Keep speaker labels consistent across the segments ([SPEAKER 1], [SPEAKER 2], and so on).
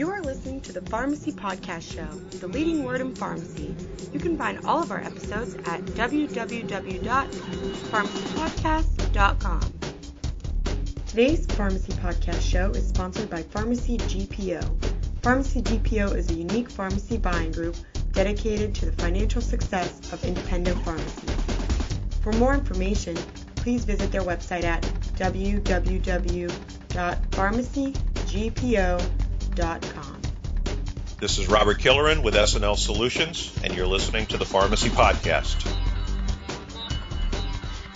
[SPEAKER 1] You are listening to the Pharmacy Podcast Show, the leading word in pharmacy. You can find all of our episodes at www.pharmacypodcast.com. Today's Pharmacy Podcast Show is sponsored by Pharmacy GPO. Pharmacy GPO is a unique pharmacy buying group dedicated to the financial success of independent pharmacies. For more information, please visit their website at www.pharmacygpo.com.
[SPEAKER 2] This is Robert Killeran with S&L Solutions, and you're listening to the Pharmacy Podcast.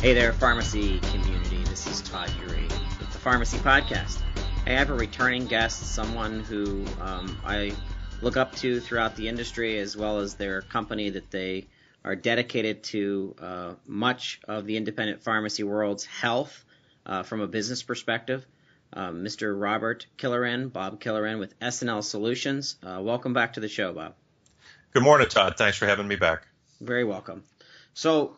[SPEAKER 3] Hey there, pharmacy community. This is Todd Eury with the Pharmacy Podcast. I have a returning guest, someone who um, I look up to throughout the industry, as well as their company that they are dedicated to uh, much of the independent pharmacy world's health uh, from a business perspective. Um, Mr. Robert Killeran, Bob Killeran with S&L Solutions. Uh, welcome back to the show, Bob.
[SPEAKER 2] Good morning, Todd. Thanks for having me back.
[SPEAKER 3] Very welcome. So,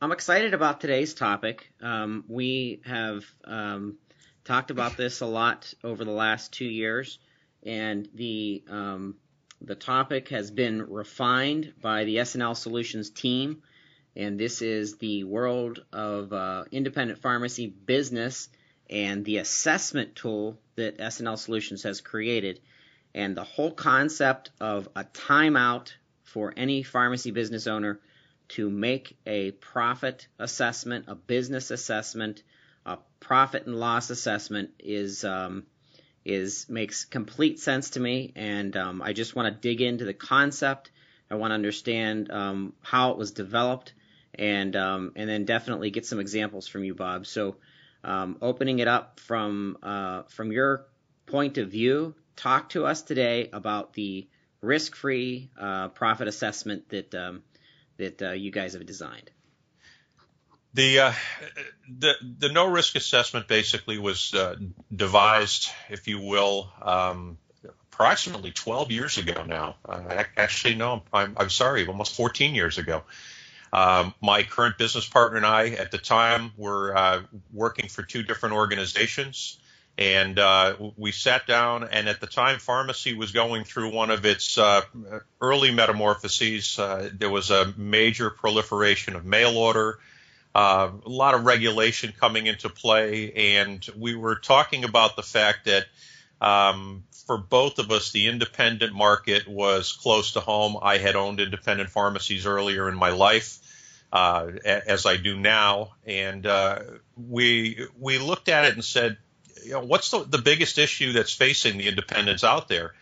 [SPEAKER 3] I'm excited about today's topic. Um, we have um, talked about this a lot over the last two years, and the um, the topic has been refined by the S&L Solutions team, and this is the world of uh, independent pharmacy business and the assessment tool that S&L Solutions has created. And the whole concept of a timeout for any pharmacy business owner to make a profit assessment, a business assessment, a profit and loss assessment is um, is makes complete sense to me, and um, I just want to dig into the concept. I want to understand um, how it was developed, and um, and then definitely get some examples from you, Bob. So, um, opening it up from uh, from your point of view, talk to us today about the risk-free uh, profit assessment that um, that uh, you guys have designed.
[SPEAKER 2] The, uh, the the no risk assessment basically was uh, devised, if you will, um, approximately 12 years ago now. Actually, no, I'm, I'm sorry, almost 14 years ago. Um, my current business partner and I, at the time, were uh, working for two different organizations, and uh, we sat down. And at the time, pharmacy was going through one of its uh, early metamorphoses. there was a major proliferation of mail order uh, a lot of regulation coming into play, and we were talking about the fact that um, for both of us, the independent market was close to home. I had owned independent pharmacies earlier in my life, uh, as I do now, and uh, we we looked at it and said, you know, what's the, the biggest issue that's facing the independents out there?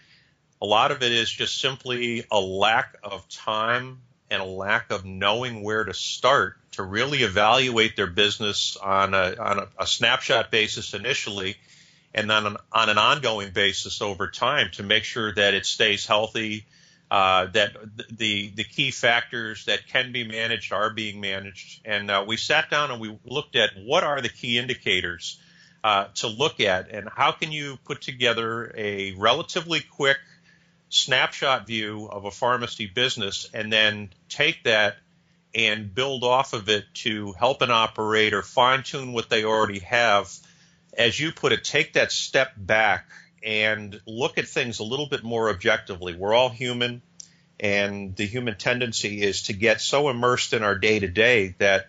[SPEAKER 2] A lot of it is just simply a lack of time and a lack of knowing where to start to really evaluate their business on a, on a, a snapshot basis initially and on, on, an ongoing basis over time to make sure that it stays healthy, uh, that the the key factors that can be managed are being managed. And uh, we sat down and we looked at what are the key indicators uh, to look at, and how can you put together a relatively quick snapshot view of a pharmacy business and then take that and build off of it to help an operator fine tune what they already have. As you put it, take that step back and look at things a little bit more objectively. We're all human, and the human tendency is to get so immersed in our day to day that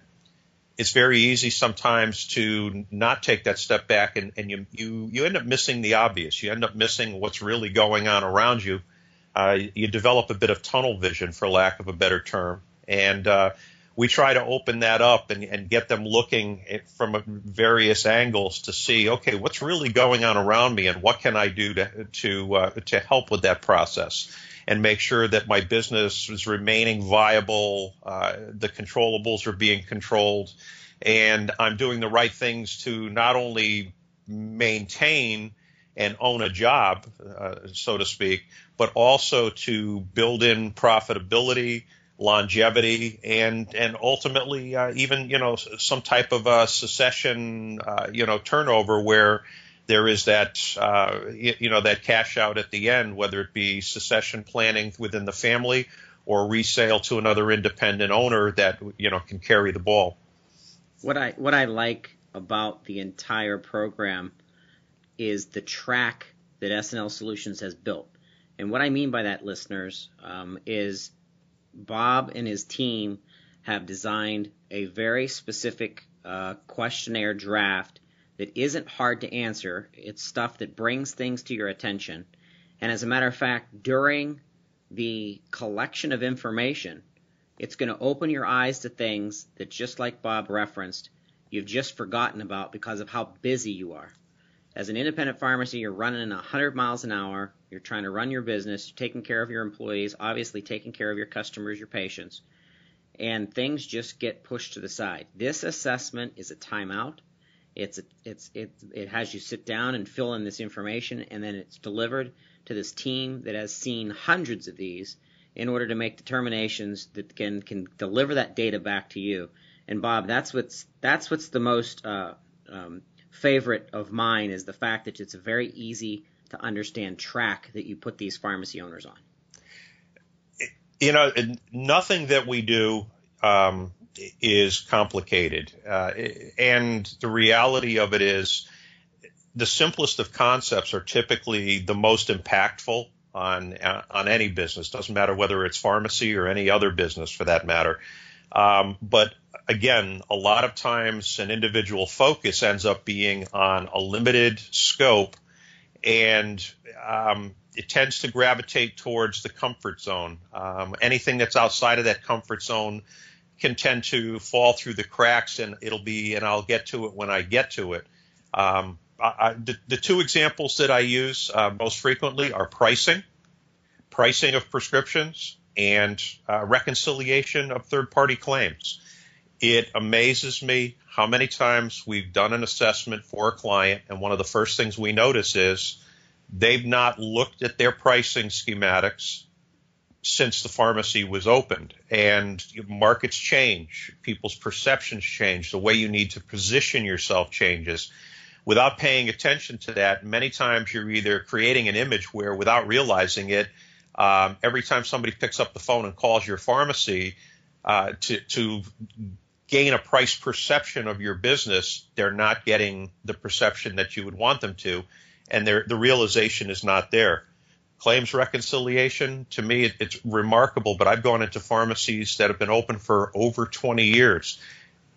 [SPEAKER 2] it's very easy sometimes to not take that step back and, and you, you, you end up missing the obvious. You end up missing what's really going on around you. Uh, you develop a bit of tunnel vision, for lack of a better term. And uh, we try to open that up and, and get them looking from various angles to see, okay, what's really going on around me and what can I do to, to, uh, to help with that process and make sure that my business is remaining viable, uh, the controllables are being controlled, and I'm doing the right things to not only maintain and own a job, uh, so to speak, but also to build in profitability, longevity, and and ultimately uh, even you know some type of a succession, uh, you know, turnover where there is that uh, you know that cash out at the end, whether it be succession planning within the family or resale to another independent owner that you know can carry the ball.
[SPEAKER 3] What I what I like about the entire program is the track that S&L Solutions has built. And what I mean by that, listeners, um, is Bob and his team have designed a very specific uh, questionnaire draft that isn't hard to answer. It's stuff that brings things to your attention. And as a matter of fact, during the collection of information, it's going to open your eyes to things that, just like Bob referenced, you've just forgotten about because of how busy you are. As an independent pharmacy, you're running 100 miles an hour. You're trying to run your business, you're taking care of your employees, obviously taking care of your customers, your patients, and things just get pushed to the side. This assessment is a timeout. It's a, it's it it has you sit down and fill in this information, and then it's delivered to this team that has seen hundreds of these in order to make determinations that can can deliver that data back to you. And Bob, that's what's that's what's the most uh, um, favorite of mine is the fact that it's a very easy to understand track that you put these pharmacy owners on.
[SPEAKER 2] You know, nothing that we do um, is complicated, uh, and the reality of it is the simplest of concepts are typically the most impactful on on any business. Doesn't matter whether it's pharmacy or any other business for that matter. Um, but again, a lot of times an individual focus ends up being on a limited scope, and um, it tends to gravitate towards the comfort zone. Um, anything that's outside of that comfort zone can tend to fall through the cracks, and it'll be, and I'll get to it when I get to it. Um, I, the, the, two examples that I use uh, most frequently are pricing, pricing of prescriptions, and uh, reconciliation of third party claims. It amazes me how many times we've done an assessment for a client, and one of the first things we notice is they've not looked at their pricing schematics since the pharmacy was opened. And markets change, people's perceptions change, the way you need to position yourself changes. Without paying attention to that, many times you're either creating an image where, without realizing it, um, every time somebody picks up the phone and calls your pharmacy uh, to, to gain a price perception of your business, they're not getting the perception that you would want them to, and the realization is not there. Claims reconciliation, to me, it, it's remarkable, but I've gone into pharmacies that have been open for over 20 years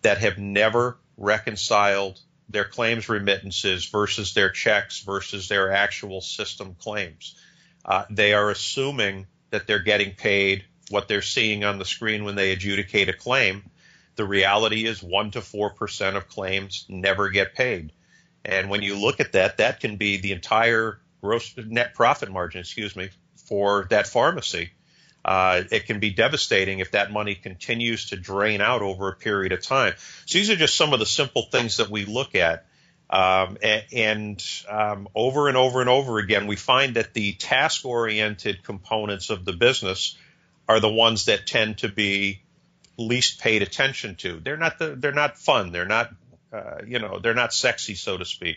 [SPEAKER 2] that have never reconciled their claims remittances versus their checks versus their actual system claims. Uh, they are assuming that they're getting paid what they're seeing on the screen when they adjudicate a claim. The reality is 1 to 4% of claims never get paid. And when you look at that, that can be the entire gross net profit margin, excuse me, for that pharmacy. Uh, it can be devastating if that money continues to drain out over a period of time. So these are just some of the simple things that we look at. Um, and, and um, over and over and over again, we find that the task oriented components of the business are the ones that tend to be least paid attention to. They're not the, they're not fun. They're not, uh, you know, they're not sexy, so to speak.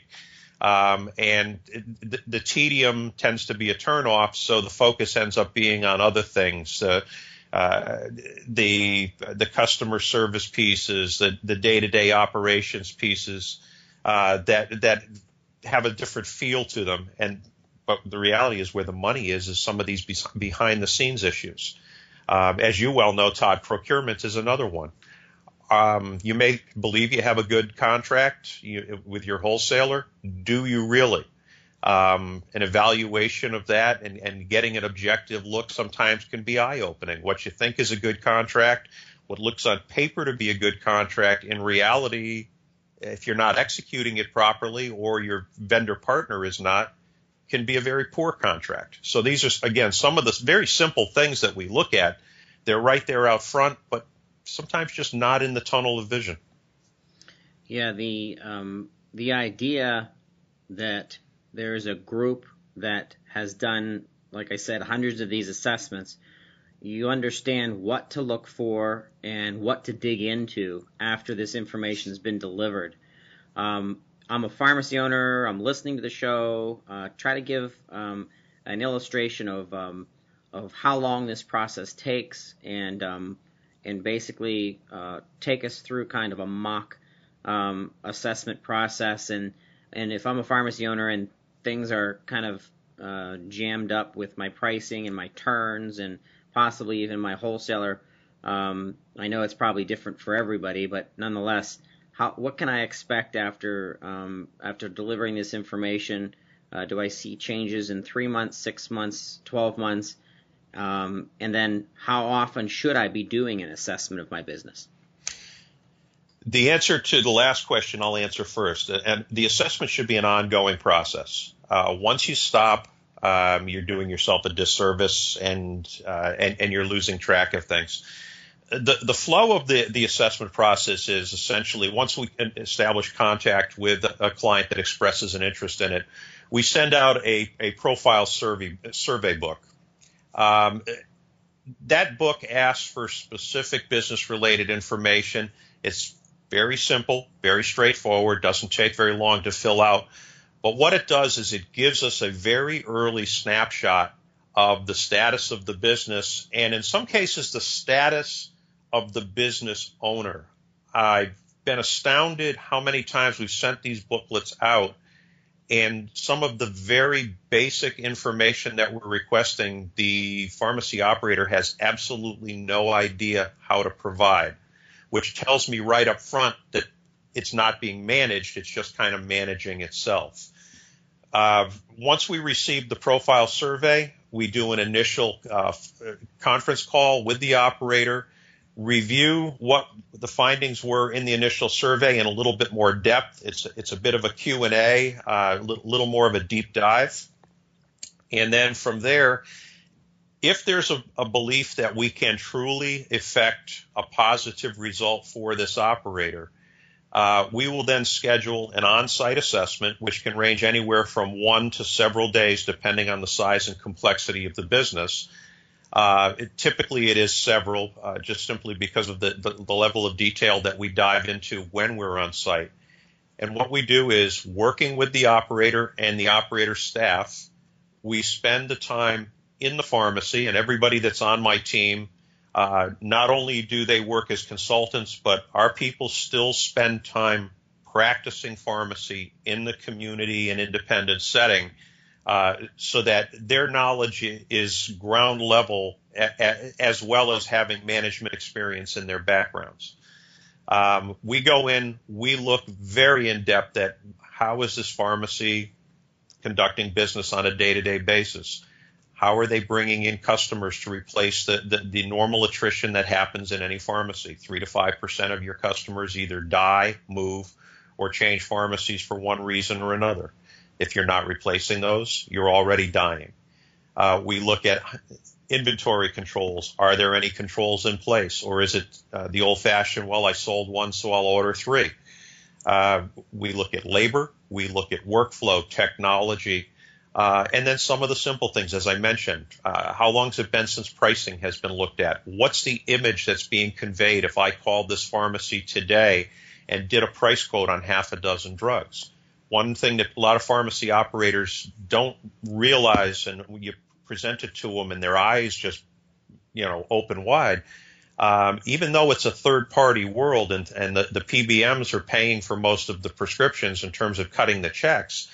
[SPEAKER 2] Um, and the, the, tedium tends to be a turnoff, so the focus ends up being on other things. Uh, uh, the the customer service pieces, the the day to day operations pieces uh, that that have a different feel to them. And but the reality is where the money is is some of these behind the scenes issues. Um, as you well know, Todd, procurement is another one um, you may believe you have a good contract you, with your wholesaler. Do you really? Um, an evaluation of that and, and, getting an objective look sometimes can be eye opening. What you think is a good contract, what looks on paper to be a good contract, in reality, if you're not executing it properly or your vendor partner is not, can be a very poor contract. So these are, again, some of the very simple things that we look at. They're right there out front, but sometimes just not in the tunnel of vision.
[SPEAKER 3] Yeah, the um, the idea that there is a group that has done, like I said, hundreds of these assessments. You understand what to look for and what to dig into after this information has been delivered. Um, I'm a pharmacy owner. I'm listening to the show. Uh, try to give um, an illustration of um, of how long this process takes and um, and basically uh, take us through kind of a mock um, assessment process. And and if I'm a pharmacy owner and things are kind of uh, jammed up with my pricing and my turns and possibly even my wholesaler. Um, I know it's probably different for everybody, but nonetheless, how, what can I expect after um, after delivering this information? Uh, do I see changes in three months, six months, twelve months? Um, and then how often should I be doing an assessment of my business?
[SPEAKER 2] The answer to the last question I'll answer first. And the assessment should be an ongoing process. Uh, once you stop, um, you're doing yourself a disservice and, uh, and, and you're losing track of things. The, the flow of the, the assessment process is essentially once we establish contact with a client that expresses an interest in it, we send out a, a profile survey, survey book. Um, that book asks for specific business related information. It's very simple, very straightforward, doesn't take very long to fill out. But what it does is it gives us a very early snapshot of the status of the business and in some cases the status of the business owner. I've been astounded how many times we've sent these booklets out and some of the very basic information that we're requesting, the pharmacy operator has absolutely no idea how to provide which tells me right up front that it's not being managed. It's just kind of managing itself. Uh, once we receive the profile survey, we do an initial uh, conference call with the operator, review what the findings were in the initial survey in a little bit more depth. It's it's a bit of a Q and A, a uh, little more of a deep dive, and then from there, if there's a, a, belief that we can truly effect a positive result for this operator, uh, we will then schedule an on-site assessment, which can range anywhere from one to several days, depending on the size and complexity of the business. Uh, it, typically, it is several, uh, just simply because of the, the, the level of detail that we dive into when we're on site. And what we do is working with the operator and the operator staff, we spend the time in the pharmacy, and everybody that's on my team, uh, not only do they work as consultants, but our people still spend time practicing pharmacy in the community and independent setting uh, so that their knowledge is ground level a, a, as well as having management experience in their backgrounds. Um, we go in, we look very in depth at how is this pharmacy conducting business on a day to day basis? How are they bringing in customers to replace the, the, the normal attrition that happens in any pharmacy? Three to five percent of your customers either die, move, or change pharmacies for one reason or another. If you're not replacing those, you're already dying. Uh, we look at inventory controls. Are there any controls in place, or is it uh, the old-fashioned? Well, I sold one, so I'll order three. Uh, we look at labor. We look at workflow, technology, uh, and then some of the simple things, as I mentioned, uh, how long has it been since pricing has been looked at? What's the image that's being conveyed if I called this pharmacy today and did a price quote on half a dozen drugs? One thing that a lot of pharmacy operators don't realize, and you present it to them and their eyes just, you know, open wide, um, even though it's a third party world and, and the, the PBMs are paying for most of the prescriptions in terms of cutting the checks,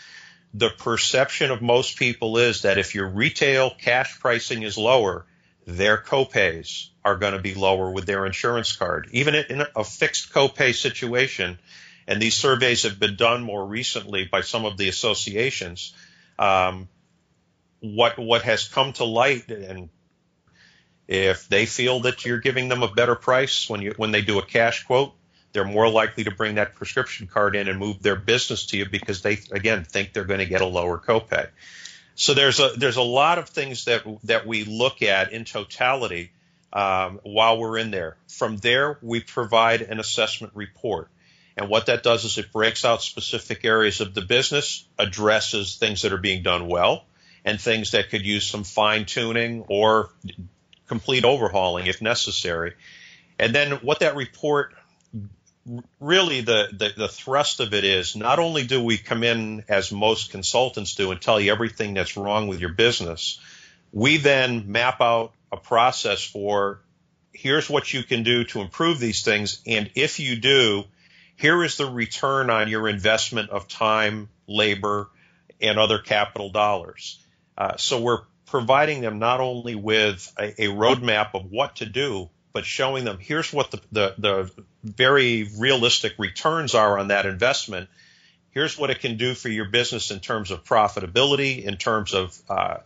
[SPEAKER 2] the perception of most people is that if your retail cash pricing is lower, their copays are going to be lower with their insurance card. Even in a fixed copay situation, and these surveys have been done more recently by some of the associations, um, what what has come to light and if they feel that you're giving them a better price when you when they do a cash quote, they're more likely to bring that prescription card in and move their business to you because they again think they're going to get a lower copay. So there's a there's a lot of things that that we look at in totality um, while we're in there. From there, we provide an assessment report. And what that does is it breaks out specific areas of the business, addresses things that are being done well, and things that could use some fine tuning or complete overhauling if necessary. And then what that report really the, the, the thrust of it is not only do we come in as most consultants do and tell you everything that's wrong with your business, we then map out a process for here's what you can do to improve these things. And if you do, here is the return on your investment of time, labor, and other capital dollars. Uh, so we're providing them not only with a, a, roadmap of what to do, but showing them here's what the, the, the very realistic returns are on that investment. Here's what it can do for your business in terms of profitability, in terms of uh,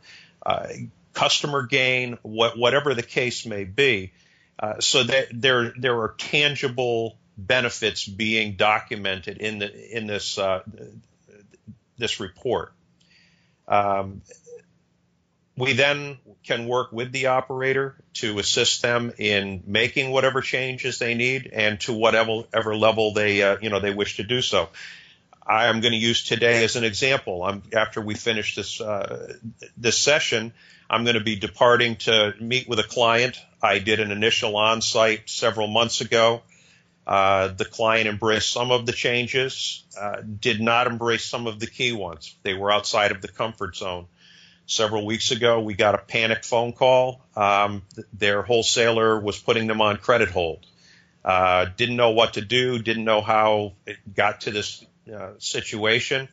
[SPEAKER 2] uh, customer gain, what, whatever the case may be. Uh, so that there there are tangible benefits being documented in the in this uh, this report. Um, we then can work with the operator to assist them in making whatever changes they need and to whatever level they uh, you know they wish to do so. I am going to use today as an example. I'm, after we finish this uh, this session, I'm going to be departing to meet with a client. I did an initial on-site several months ago. Uh, the client embraced some of the changes, uh, did not embrace some of the key ones. They were outside of the comfort zone. Several weeks ago, we got a panic phone call. Um, their wholesaler was putting them on credit hold. Uh, didn't know what to do, didn't know how it got to this uh, situation.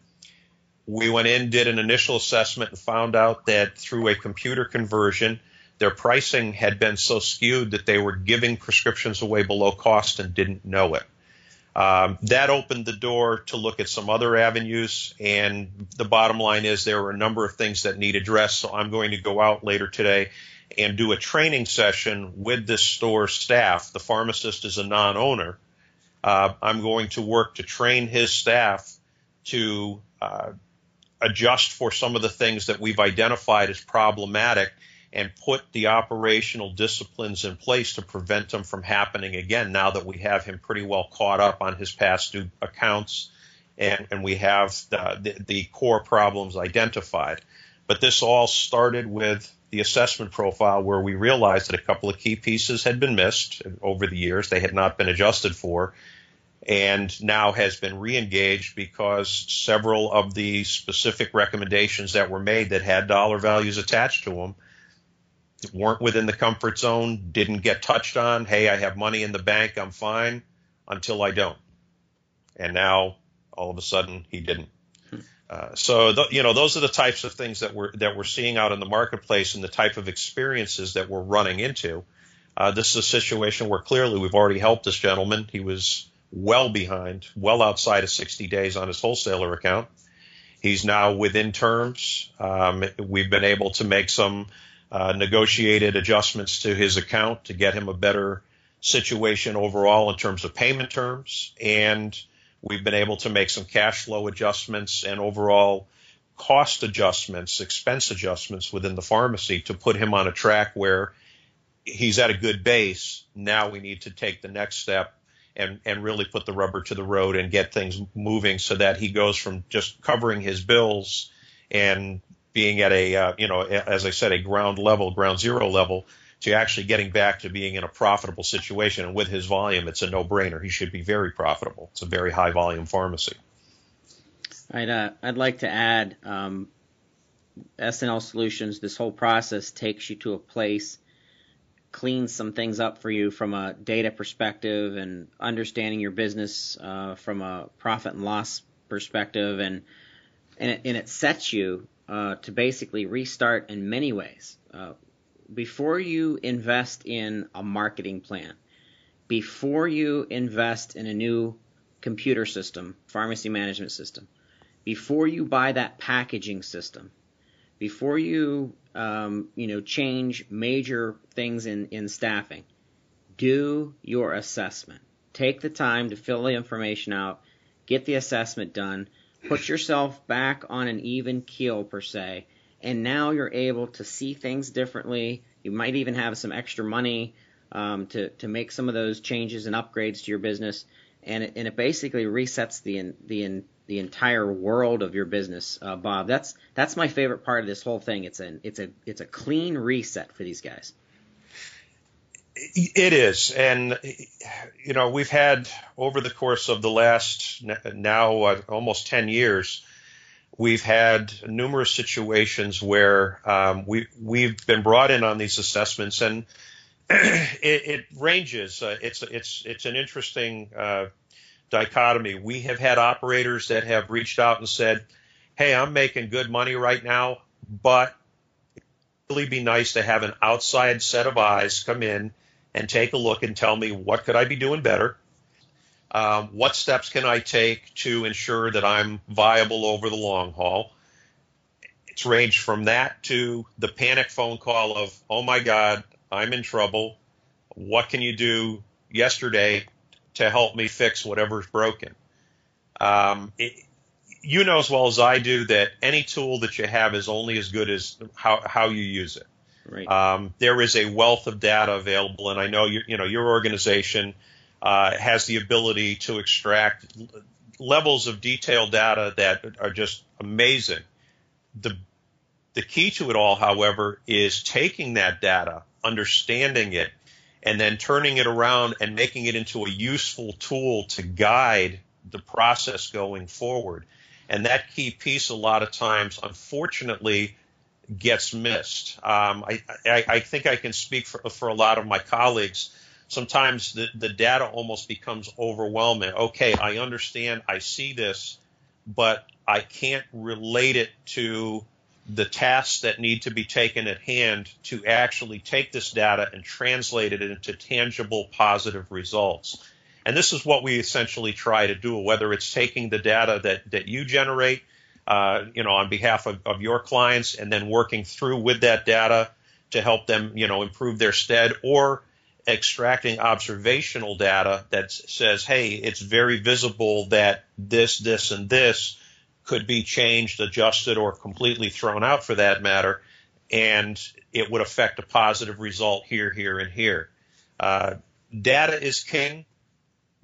[SPEAKER 2] We went in, did an initial assessment, and found out that through a computer conversion, their pricing had been so skewed that they were giving prescriptions away below cost and didn't know it. Um, that opened the door to look at some other avenues, and the bottom line is there were a number of things that need addressed. So I'm going to go out later today and do a training session with this store staff. The pharmacist is a non-owner. Uh, I'm going to work to train his staff to uh, adjust for some of the things that we've identified as problematic and put the operational disciplines in place to prevent them from happening again now that we have him pretty well caught up on his past due accounts and, and we have the, the, the core problems identified. But this all started with the assessment profile where we realized that a couple of key pieces had been missed over the years. They had not been adjusted for and now has been reengaged because several of the specific recommendations that were made that had dollar values attached to them weren't within the comfort zone, didn't get touched on. Hey, I have money in the bank, I'm fine until I don't. And now all of a sudden he didn't. Uh, so th- you know those are the types of things that we're that we're seeing out in the marketplace and the type of experiences that we're running into. Uh, this is a situation where clearly we've already helped this gentleman. He was well behind, well outside of 60 days on his wholesaler account. He's now within terms. Um, we've been able to make some uh, negotiated adjustments to his account to get him a better situation overall in terms of payment terms. And we've been able to make some cash flow adjustments and overall cost adjustments, expense adjustments within the pharmacy to put him on a track where he's at a good base. Now we need to take the next step and, and really put the rubber to the road and get things moving so that he goes from just covering his bills and being at a, uh, you know, as I said, a ground level, ground zero level to actually getting back to being in a profitable situation. And with his volume, it's a no brainer. He should be very profitable. It's a very high volume pharmacy.
[SPEAKER 3] I'd, uh, I'd like to add, um, S&L Solutions, this whole process takes you to a place, cleans some things up for you from a data perspective and understanding your business uh, from a profit and loss perspective, and and it, and it sets you uh, to basically restart in many ways. Uh, before you invest in a marketing plan, before you invest in a new computer system, pharmacy management system, before you buy that packaging system, before you um, you know change major things in, in staffing, do your assessment. Take the time to fill the information out, get the assessment done, put yourself back on an even keel per se, and now you're able to see things differently. You might even have some extra money um, to to make some of those changes and upgrades to your business, and it, and it basically resets the the the entire world of your business, uh, Bob. That's that's my favorite part of this whole thing. It's an it's a it's a clean reset for these guys.
[SPEAKER 2] It is, and you know we've had over the course of the last now uh, almost ten years, we've had numerous situations where um, we we've been brought in on these assessments, and it, it ranges. Uh, it's it's it's an interesting uh, dichotomy. We have had operators that have reached out and said, "Hey, I'm making good money right now, but It'd really be nice to have an outside set of eyes come in and take a look and tell me what could I be doing better? Um, what steps can I take to ensure that I'm viable over the long haul? It's ranged from that to the panic phone call of, oh my God, I'm in trouble. What can you do yesterday to help me fix whatever's broken? Um, it, you know as well as I do that any tool that you have is only as good as how, how you use it.
[SPEAKER 3] Right.
[SPEAKER 2] Um, there is a wealth of data available, and I know you, you know your organization uh, has the ability to extract levels of detailed data that are just amazing. The the key to it all, however, is taking that data, understanding it, and then turning it around and making it into a useful tool to guide the process going forward. And that key piece, a lot of times, unfortunately, gets missed. Um, I, I, I, think I can speak for, for a lot of my colleagues. Sometimes the, the data almost becomes overwhelming. Okay, I understand, I see this, but I can't relate it to the tasks that need to be taken at hand to actually take this data and translate it into tangible positive results. And this is what we essentially try to do, whether it's taking the data that, that you generate, uh, you know, on behalf of, of your clients and then working through with that data to help them, you know, improve their stead or extracting observational data that says, hey, it's very visible that this, this, and this could be changed, adjusted, or completely thrown out for that matter, and it would affect a positive result here, here, and here. Uh, data is king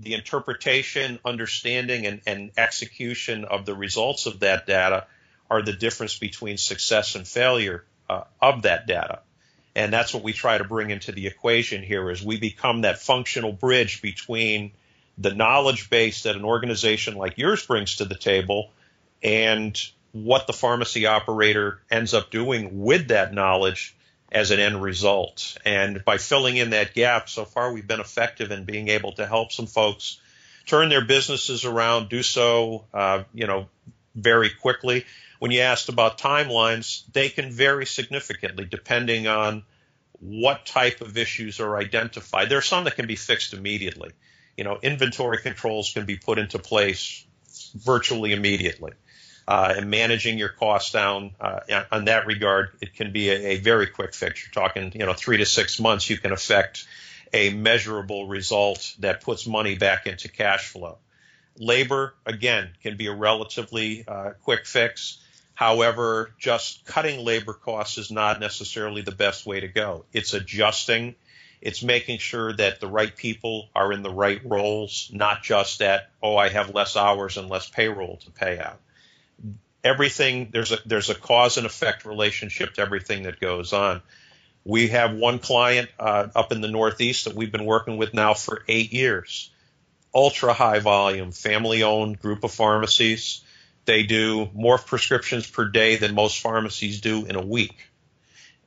[SPEAKER 2] the interpretation, understanding, and, and, execution of the results of that data are the difference between success and failure uh, of that data. And that's what we try to bring into the equation here is we become that functional bridge between the knowledge base that an organization like yours brings to the table and what the pharmacy operator ends up doing with that knowledge as an end result. And by filling in that gap, so far we've been effective in being able to help some folks turn their businesses around, do so, uh, you know, very quickly. When you asked about timelines, they can vary significantly depending on what type of issues are identified. There are some that can be fixed immediately. You know, inventory controls can be put into place virtually immediately uh, and managing your costs down uh, on that regard, it can be a, a, very quick fix. You're talking, you know, three to six months, you can affect a measurable result that puts money back into cash flow. Labor, again, can be a relatively uh, quick fix. However, just cutting labor costs is not necessarily the best way to go. It's adjusting. It's making sure that the right people are in the right roles, not just that, oh, I have less hours and less payroll to pay out everything there's a there's a cause and effect relationship to everything that goes on. We have one client uh, up in the Northeast that we've been working with now for eight years. Ultra high volume, family owned group of pharmacies. They do more prescriptions per day than most pharmacies do in a week.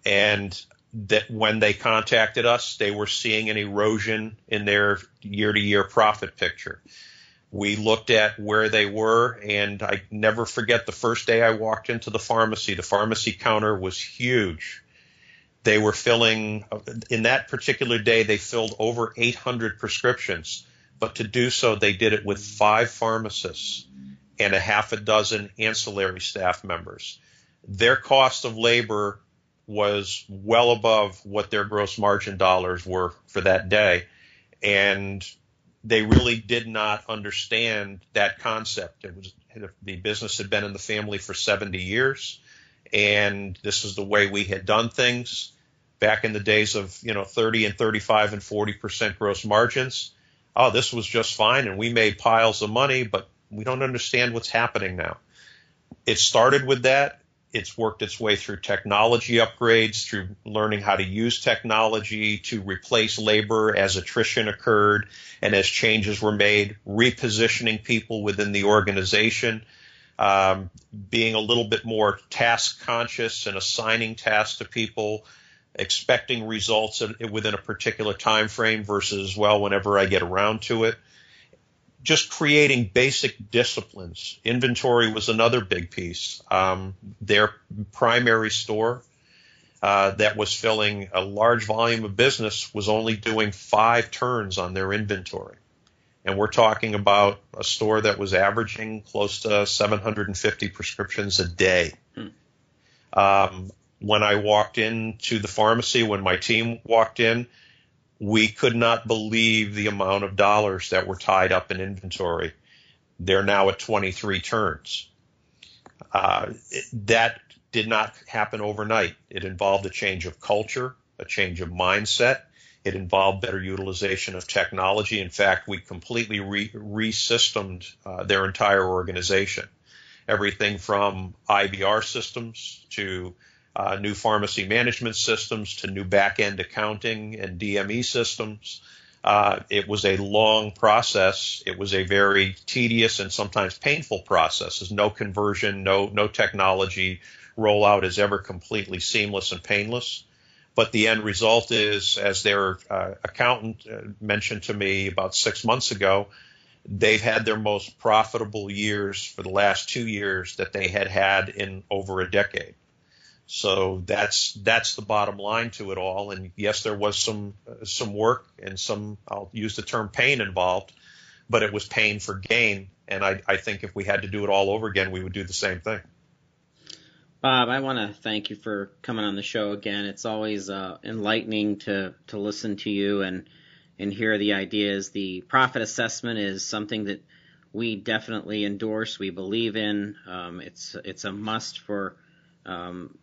[SPEAKER 2] And that when they contacted us, they were seeing an erosion in their year to year profit picture. We looked at where they were, and I never forget the first day I walked into the pharmacy. The pharmacy counter was huge. They were filling, in that particular day, they filled over 800 prescriptions, but to do so, they did it with five pharmacists and a half a dozen ancillary staff members. Their cost of labor was well above what their gross margin dollars were for that day. And they really did not understand that concept. It was the business had been in the family for 70 years, and this is the way we had done things back in the days of you know 30 and 35 and 40 percent gross margins. Oh, this was just fine, and we made piles of money, but we don't understand what's happening now. It started with that. It's worked its way through technology upgrades, through learning how to use technology to replace labor as attrition occurred and as changes were made, repositioning people within the organization, um, being a little bit more task conscious and assigning tasks to people, expecting results within a particular time frame versus well whenever I get around to it just creating basic disciplines. Inventory was another big piece. Um, their primary store uh, that was filling a large volume of business was only doing five turns on their inventory. And we're talking about a store that was averaging close to 750 prescriptions a day. Hmm. Um, when I walked into the pharmacy, when my team walked in, we could not believe the amount of dollars that were tied up in inventory. They're now at 23 turns. Uh, that did not happen overnight. It involved a change of culture, a change of mindset. It involved better utilization of technology. In fact, we completely re- resystemed uh, their entire organization. Everything from IVR systems to uh, new pharmacy management systems to new back end accounting and DME systems. Uh, it was a long process. It was a very tedious and sometimes painful process. There's no conversion, no no technology rollout is ever completely seamless and painless. But the end result is, as their uh, accountant uh, mentioned to me about six months ago, they've had their most profitable years for the last two years that they had had in over a decade. So that's that's the bottom line to it all. And yes, there was some some work and some I'll use the term pain involved, but it was pain for gain. And I, I think if we had to do it all over again, we would do the same thing.
[SPEAKER 3] Bob, I want to thank you for coming on the show again. It's always uh, enlightening to to listen to you and and hear the ideas. The profit assessment is something that we definitely endorse. We believe in. Um, it's it's a must for um,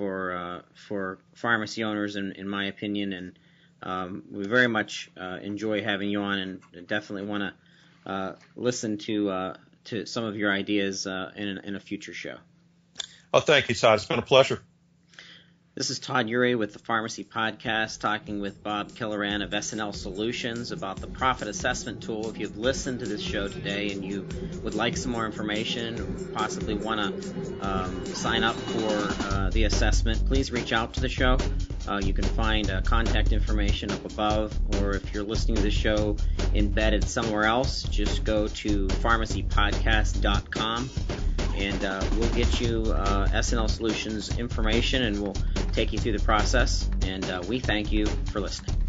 [SPEAKER 3] for uh, for pharmacy owners, in, in my opinion, and um, we very much uh, enjoy having you on, and definitely want to uh, listen to uh, to some of your ideas uh, in, in a future show.
[SPEAKER 2] Oh, thank you, Todd. It's been a pleasure.
[SPEAKER 3] This is Todd Eury with the Pharmacy Podcast, talking with Bob Killoran of S&L Solutions about the profit assessment tool. If you've listened to this show today and you would like some more information, or possibly want to um, sign up for uh, the assessment, please reach out to the show. Uh, you can find uh, contact information up above, or if you're listening to the show embedded somewhere else, just go to pharmacypodcast.com and uh, we'll get you uh, S&L Solutions information and we'll take you through the process. And uh, we thank you for listening.